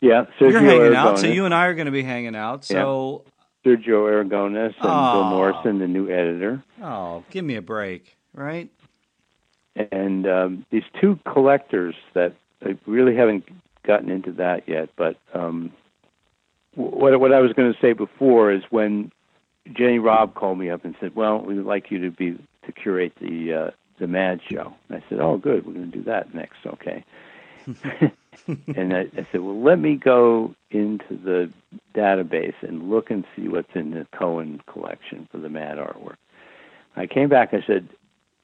yeah, Sergio You're hanging out, so you and I are going to be hanging out. So, Sergio Aragonés and Bill Morrison, the new editor, oh, give me a break, right? and um, these two collectors that I really haven't gotten into that yet. But um, what what I was going to say before is when Jenny Robb called me up and said, "Well, we would like you to be to curate the uh, the Mad Show." And I said, "Oh, good, we're going to do that next, okay." and I, I said, "Well, let me go into the database and look and see what's in the Cohen collection for the Mad artwork." I came back. I said,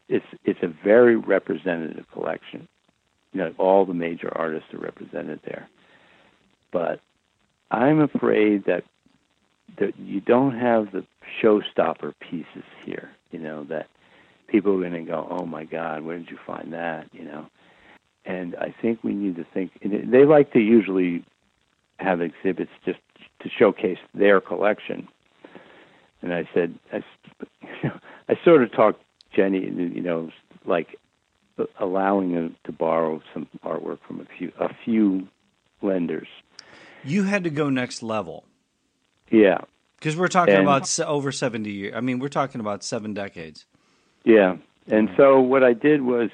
"It's it's a very representative collection. You know, all the major artists are represented there, but I'm afraid that that you don't have the showstopper pieces here. You know that people are going to go, "Oh my God, where did you find that?" You know, and I think we need to think. They like to usually have exhibits just to showcase their collection. And I said, I sort of talked Jenny, you know, like allowing them to borrow some artwork from a few a few lenders. You had to go next level Yeah, because we're talking And- about over seventy years. I mean, we're talking about seven decades. Yeah, and so what I did was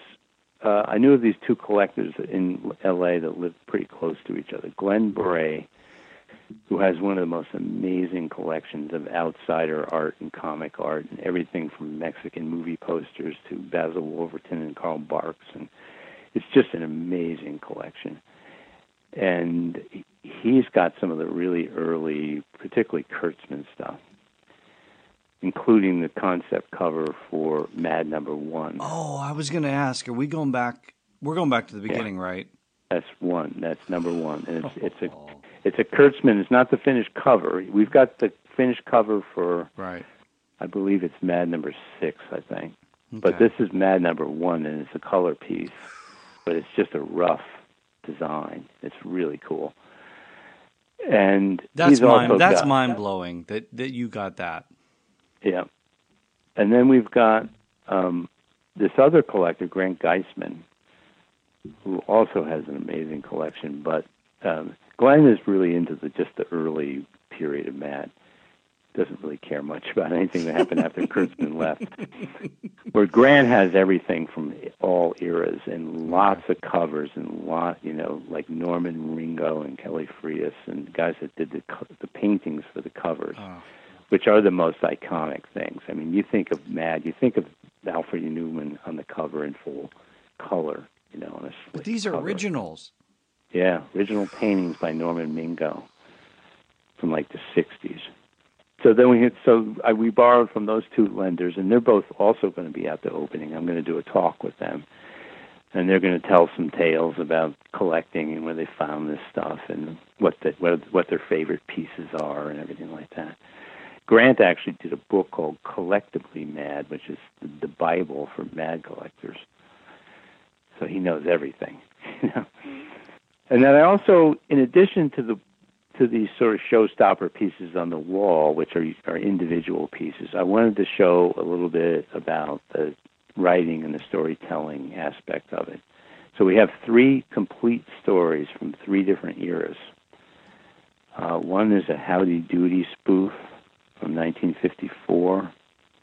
uh, I knew of these two collectors in L.A. that lived pretty close to each other. Glenn Bray, who has one of the most amazing collections of outsider art and comic art, and everything from Mexican movie posters to Basil Wolverton and Carl Barks, and it's just an amazing collection. And he's got some of the really early, particularly Kurtzman stuff including the concept cover for Mad Number One. Oh, I was going to ask. Are we going back? We're going back to the beginning, right? That's one. That's number one, and it's it's a oh. it's a Kurtzman. It's not the finished cover. We've got the finished cover for Right. I believe it's Mad Number Six, I think. But this is Mad Number One, and it's a color piece, but it's just a rough design. It's really cool. And That's mind. That's mind blowing that that you got that. Yeah. And then we've got um, this other collector, Grant Geissman, who also has an amazing collection. But um, Glenn is really into the just the early period of Mad. Doesn't really care much about anything that happened after Kurtzman left. Where Grant has everything from all eras and lots of covers and lot, you know, like Norman Mingo and Kelly Freas and guys that did the co- the paintings for the covers Oh. which are the most iconic things. I mean, you think of Mad, you think of Alfred. Neuman on the cover in full color, you know. On a But these are cover. originals. Yeah, original paintings by Norman Mingo from like the '60s. So then we had, so I, we borrowed from those two lenders, and they're both also going to be at the opening. I'm going to do a talk with them, and they're going to tell some tales about collecting and where they found this stuff and what the, what what their favorite pieces are and everything like that. Grant actually did a book called Collectively Mad, which is the, the Bible for mad collectors. So he knows everything. You know? Mm-hmm. And then I also, in addition to the to these sort of showstopper pieces on the wall, which are are individual pieces, I wanted to show a little bit about the writing and the storytelling aspect of it. So we have three complete stories from three different eras. Uh, one is a Howdy Doody spoof from 1954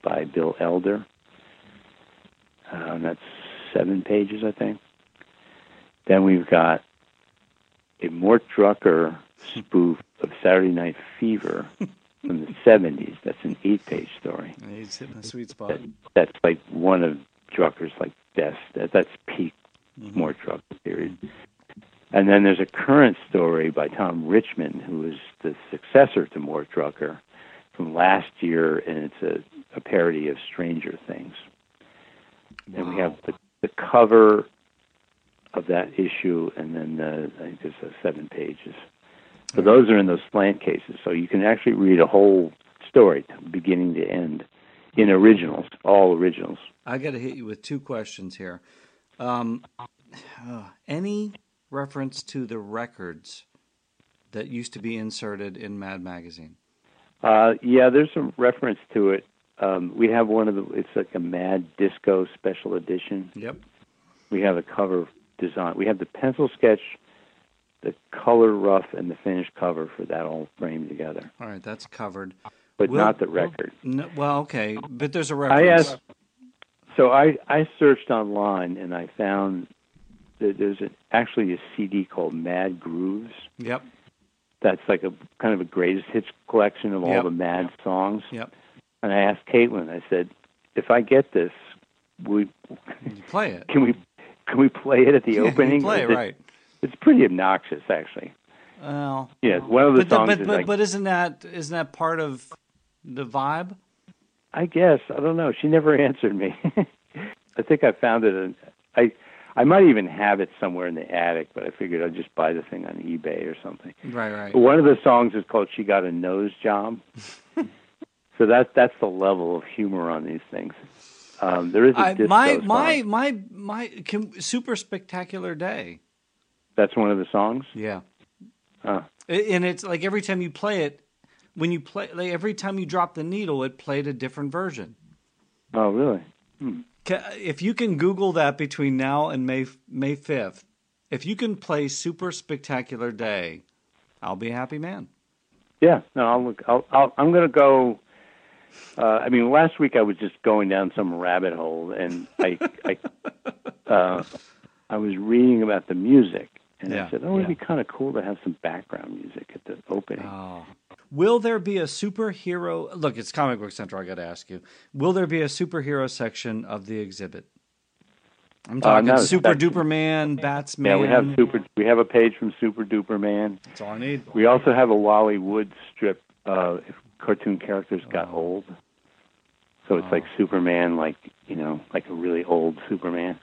by Bill Elder. Uh, that's seven pages, I think. Then we've got a Mort Drucker spoof of Saturday Night Fever from the 70s. That's an eight-page story. He's hitting the sweet spot. That, that's like one of Drucker's like best. That, that's peak Mort Drucker period. And then there's a current story by Tom Richmond, who is the successor to Mort Drucker from last year, and it's a, a parody of Stranger Things. And we have the, the cover of that issue, and then uh, I think there's seven pages. So those are in those slant cases, so you can actually read a whole story, beginning to end, in originals, all originals. I got to hit you with two questions here. Um, any reference to the records that used to be inserted in Mad Magazine? Uh, yeah, there's a reference to it. Um, we have one of the. It's like a Mad Disco special edition. Yep. We have a cover design. We have the pencil sketch, the color rough, and the finished cover for that all framed together, All right, that's covered. but Will- not the record. No, well, okay, but there's a I reference. asked. So I I searched online and I found that there's a, actually a CD called Mad Grooves. Yep. That's like a kind of a greatest hits collection of all Yep. the Mad songs. Yep. And I asked Caitlin. I said, if I get this, we play it. can we can we play it at the Yeah, opening? play it right. It's pretty obnoxious, actually. Well, Yeah, one of the but, the- songs but, is but, like, but isn't that isn't that part of the vibe? I guess I don't know. She never answered me. I think I found it. In, I I might even have it somewhere in the attic, but I figured I'd just buy the thing on eBay or something. Right, right. But one of the songs is called "She Got a Nose Job," so that that's the level of humor on these things. Um, there is a I, my song. my my my super spectacular day. That's one of the songs. Yeah. Huh. And it's like every time you play it, when you play, like every time you drop the needle, it played a different version. Oh, really? Ca- If you can Google that between now and May May fifth, if you can play Super Spectacular Day, I'll be a happy man. Yeah, no, I'll look. I'll, I'll, I'm going to go. Uh, I mean, last week I was just going down some rabbit hole, and I, I, uh, I was reading about the music, and Yeah, I said, "Oh, it'd yeah. be kind of cool to have some background music at the opening." Oh. Will there be a superhero? Look, it's Comic Book Central. I got to ask you. Will there be a superhero section of the exhibit? I'm talking Uh, Super. Duper Man, Batsman. yeah, we have super. We have a page from Super Duper Man. That's all I need. We also have a Wally Wood strip. Uh, if cartoon characters got Oh. old, so it's like Superman, like you know, like a really old Superman.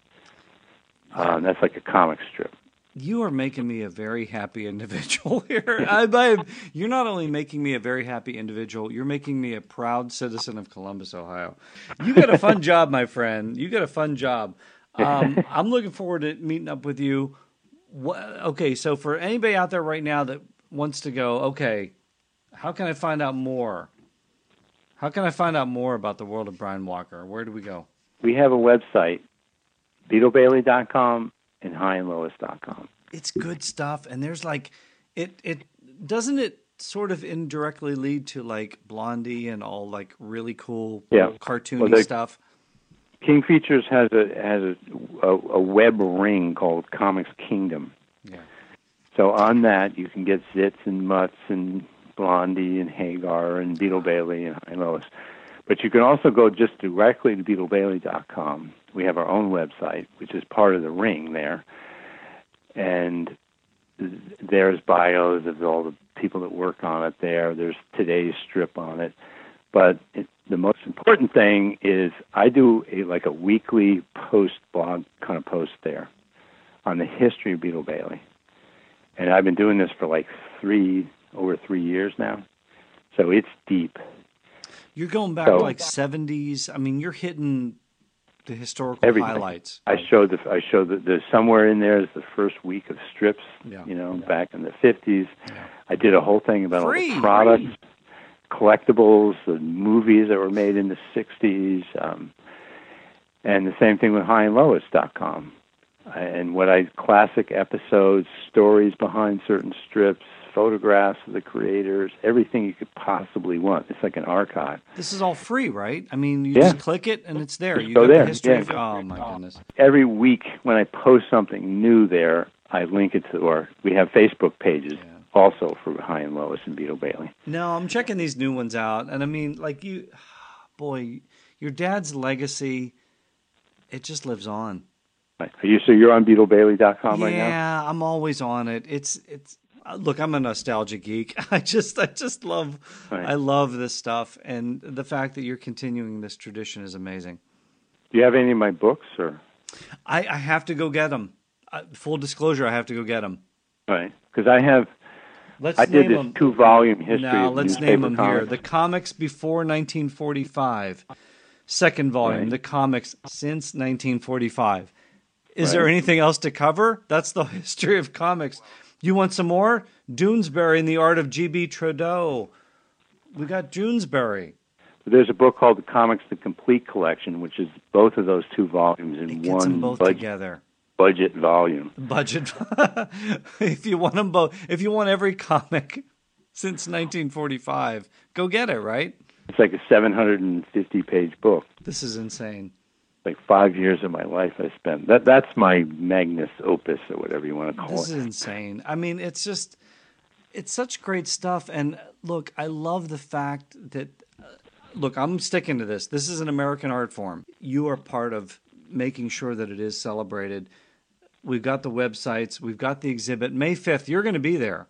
Um, that's like a comic strip. You are making me a very happy individual here. I, I, you're not only making me a very happy individual, you're making me a proud citizen of Columbus, Ohio. You got a fun job, my friend. You got a fun job. Um, I'm looking forward to meeting up with you. What, okay, so for anybody out there right now that wants to go, okay, how can I find out more? How can I find out more about the world of Brian Walker? Where do we go? we have a website, BeetleBailey.com and HighAndLowest.com. it's good stuff and there's like it it doesn't it sort of indirectly lead to like blondie and all like really cool Yeah. cartoony Well, they- stuff King Features has a has a, a, a web ring called Comics Kingdom. yeah So on that you can get zits and mutts and Blondie and Hagar and Beetle Bailey and Hi and Lois. But you can also go just directly to BeetleBailey.com. We have our own website, which is part of the ring there. And there's bios of all the people that work on it there. There's today's strip on it. But it, the most important thing is I do a like a weekly post blog kind of post there on the history of Beetle Bailey. And I've been doing this for like three over three years now. So it's deep. You're going back So- like 70s. I mean, you're hitting the historical Everything. highlights. I showed the I showed that there's somewhere in there is the first week of strips, Yeah. you know, back in the 50s. I did a whole thing about Free, all the products, collectibles, the movies that were made in the 60s, um, and the same thing with HiAndLois.com. And what I classic episodes, stories behind certain strips, photographs of the creators, everything you could possibly want. It's like an archive. This is all free, right? I mean, you Yeah. just click it and it's there. Just You go there, the history. yeah. Of, oh my goodness. every week when I post something new there, I link it to, or we have Facebook pages also for Hi and Lois and Beetle Bailey. No, I'm checking these new ones out, and I mean, like you, boy, your dad's legacy, it just lives on. Are you so you're on BeetleBailey.com right now? yeah, I'm always on it. It's it's. Look, I'm a nostalgia geek. I just I just love Right. I love this stuff, and the fact that you're continuing this tradition is amazing. Do you have any of my books or I, I have to go get them. Uh, full disclosure, I have to go get them. right? Because I have Let's I did name this 'em. two volume history. Now let's name them here: the comics before 1945, second volume, Right. the comics since 1945. Is there anything else to cover? That's the history of comics. You want some more? Doonesbury and the Art of G.B. Trudeau. We got Doonesbury. There's a book called The Comics: The Complete Collection, which is both of those two volumes in gets them one both budget, together. budget volume. Budget. if you want them both, if you want every comic since 1945, go get it. Right? It's like a 750 page book. This is insane. Like five years of my life I spent. That that's my magnus opus or whatever you want to call it. This is insane. I mean, it's just, it's such great stuff. And look, I love the fact that, uh, look, I'm sticking to this. This is an American art form. You are part of making sure that it is celebrated. We've got the websites, we've got the exhibit. May 5th, you're going to be there.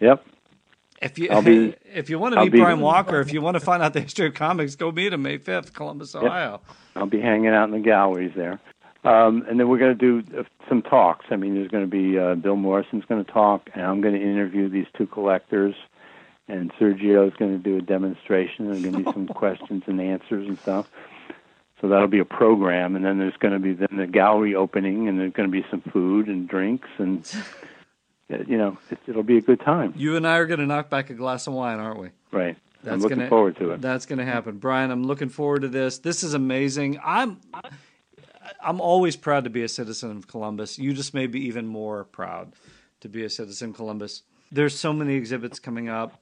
Yep. If you be- if you want to meet be- Brian Walker, if you want to find out the history of comics, go meet him May 5th, Columbus, Ohio. I'll be hanging out in the galleries there. Um, and then we're going to do uh, some talks. I mean, there's going to be uh, Bill Morrison's going to talk, and I'm going to interview these two collectors. And Sergio's going to do a demonstration. And there's going to be some questions and answers and stuff. So that'll be a program, and then there's going to be then the gallery opening, and there's going to be some food and drinks, and Uh, you know, it, it'll be a good time. You and I are going to knock back a glass of wine, aren't we? Right. I'm That's looking gonna, forward to it. That's going to happen, Brian. I'm looking forward to this. This is amazing. I'm I'm always proud to be a citizen of Columbus. You just may be even more proud to be a citizen of Columbus. There's so many exhibits coming up.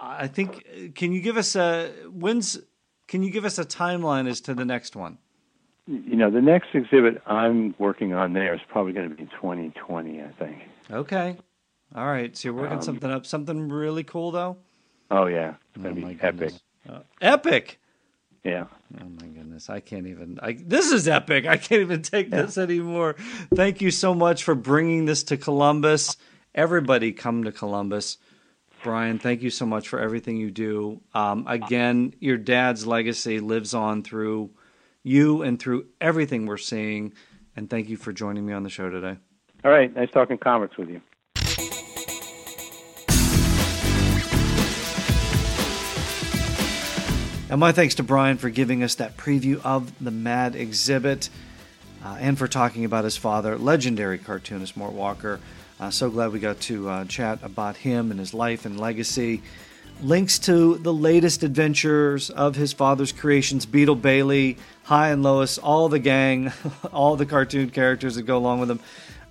I think. Can you give us a when's? Can you give us a timeline as to the next one? You know, the next exhibit I'm working on there is probably going to be 2020, I think. Okay. All right. So you're working Um, something up. Something really cool, though. Oh yeah, it's going Oh be epic. Uh, epic. Yeah. Oh my goodness, I can't even. I, this is epic. I can't even take this anymore. Thank you so much for bringing this to Columbus. Everybody, come to Columbus. Brian, thank you so much for everything you do. Um, again, your dad's legacy lives on through you and through everything we're seeing. And thank you for joining me on the show today. All right. Nice talking comics with you. And my thanks to Brian for giving us that preview of the Mad exhibit uh, and for talking about his father, legendary cartoonist Mort Walker. Uh, so glad we got to uh, chat about him and his life and legacy. Links to the latest adventures of his father's creations Beetle Bailey, Hi and Lois, all the gang, all the cartoon characters that go along with them,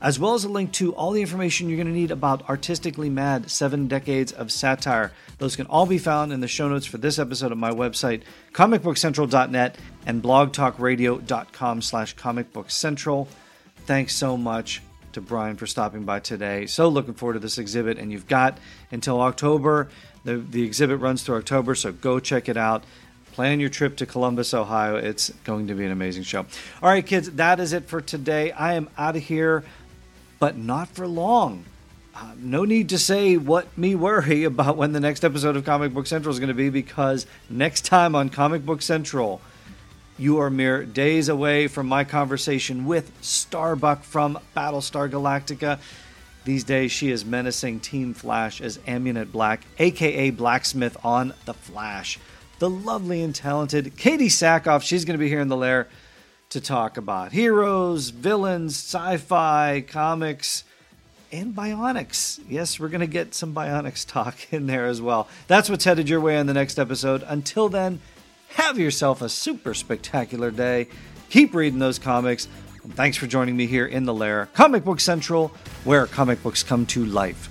as well as a link to all the information you're going to need about Artistically Mad Seven Decades of Satire. Those can all be found in the show notes for this episode of my website, comicbookcentral.net and blogtalkradio.com slash comicbookcentral. Thanks so much to Brian for stopping by today. So looking forward to this exhibit, and you've got until October. The, the exhibit runs through October, so go check it out. Plan your trip to Columbus, Ohio. It's going to be an amazing show. All right, kids, that is it for today. I am out of here, but not for long. Uh, no need to say what me worry about when the next episode of Comic Book Central is going to be because next time on Comic Book Central, you are mere days away from my conversation with Starbuck from Battlestar Galactica. These days, she is menacing Team Flash as Amunet Black, aka Blacksmith on The Flash. The lovely and talented Katee Sackhoff, she's going to be here in the lair to talk about heroes, villains, sci fi, comics, and bionics. Yes, we're going to get some bionics talk in there as well. That's what's headed your way on the next episode. Until then, have yourself a super spectacular day. Keep reading those comics. And thanks for joining me here in the lair, Comic Book Central, where comic books come to life.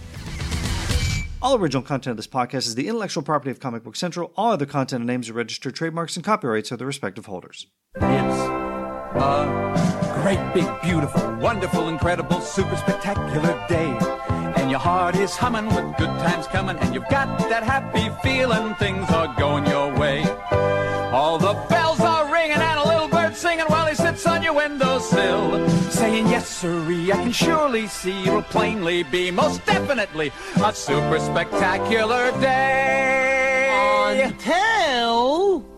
All original content of this podcast is the intellectual property of Comic Book Central. All other content and names are registered trademarks and copyrights of the respective holders. It's a great, big, beautiful, wonderful, incredible, super spectacular day. And your heart is humming with good times coming, and you've got that happy feeling things are going your way. All the bells are ringing and a little bird singing while he sits on your windowsill. Saying, Yes, sirree, I can surely see it'll plainly be most definitely a super spectacular day. Until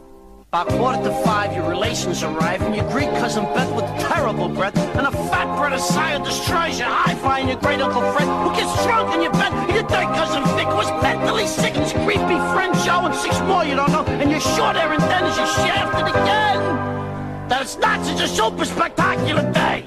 about quarter to five, your relations arrive, and your Greek cousin Beth with terrible breath, and a fat brother sire destroys your hi-fi, and your great uncle Fred, who gets drunk in your bed, and your third cousin Vic, is mentally sick, and his creepy friend Joe, and six more you don't know, and your short and then is shafted again. That it's not such a super spectacular day.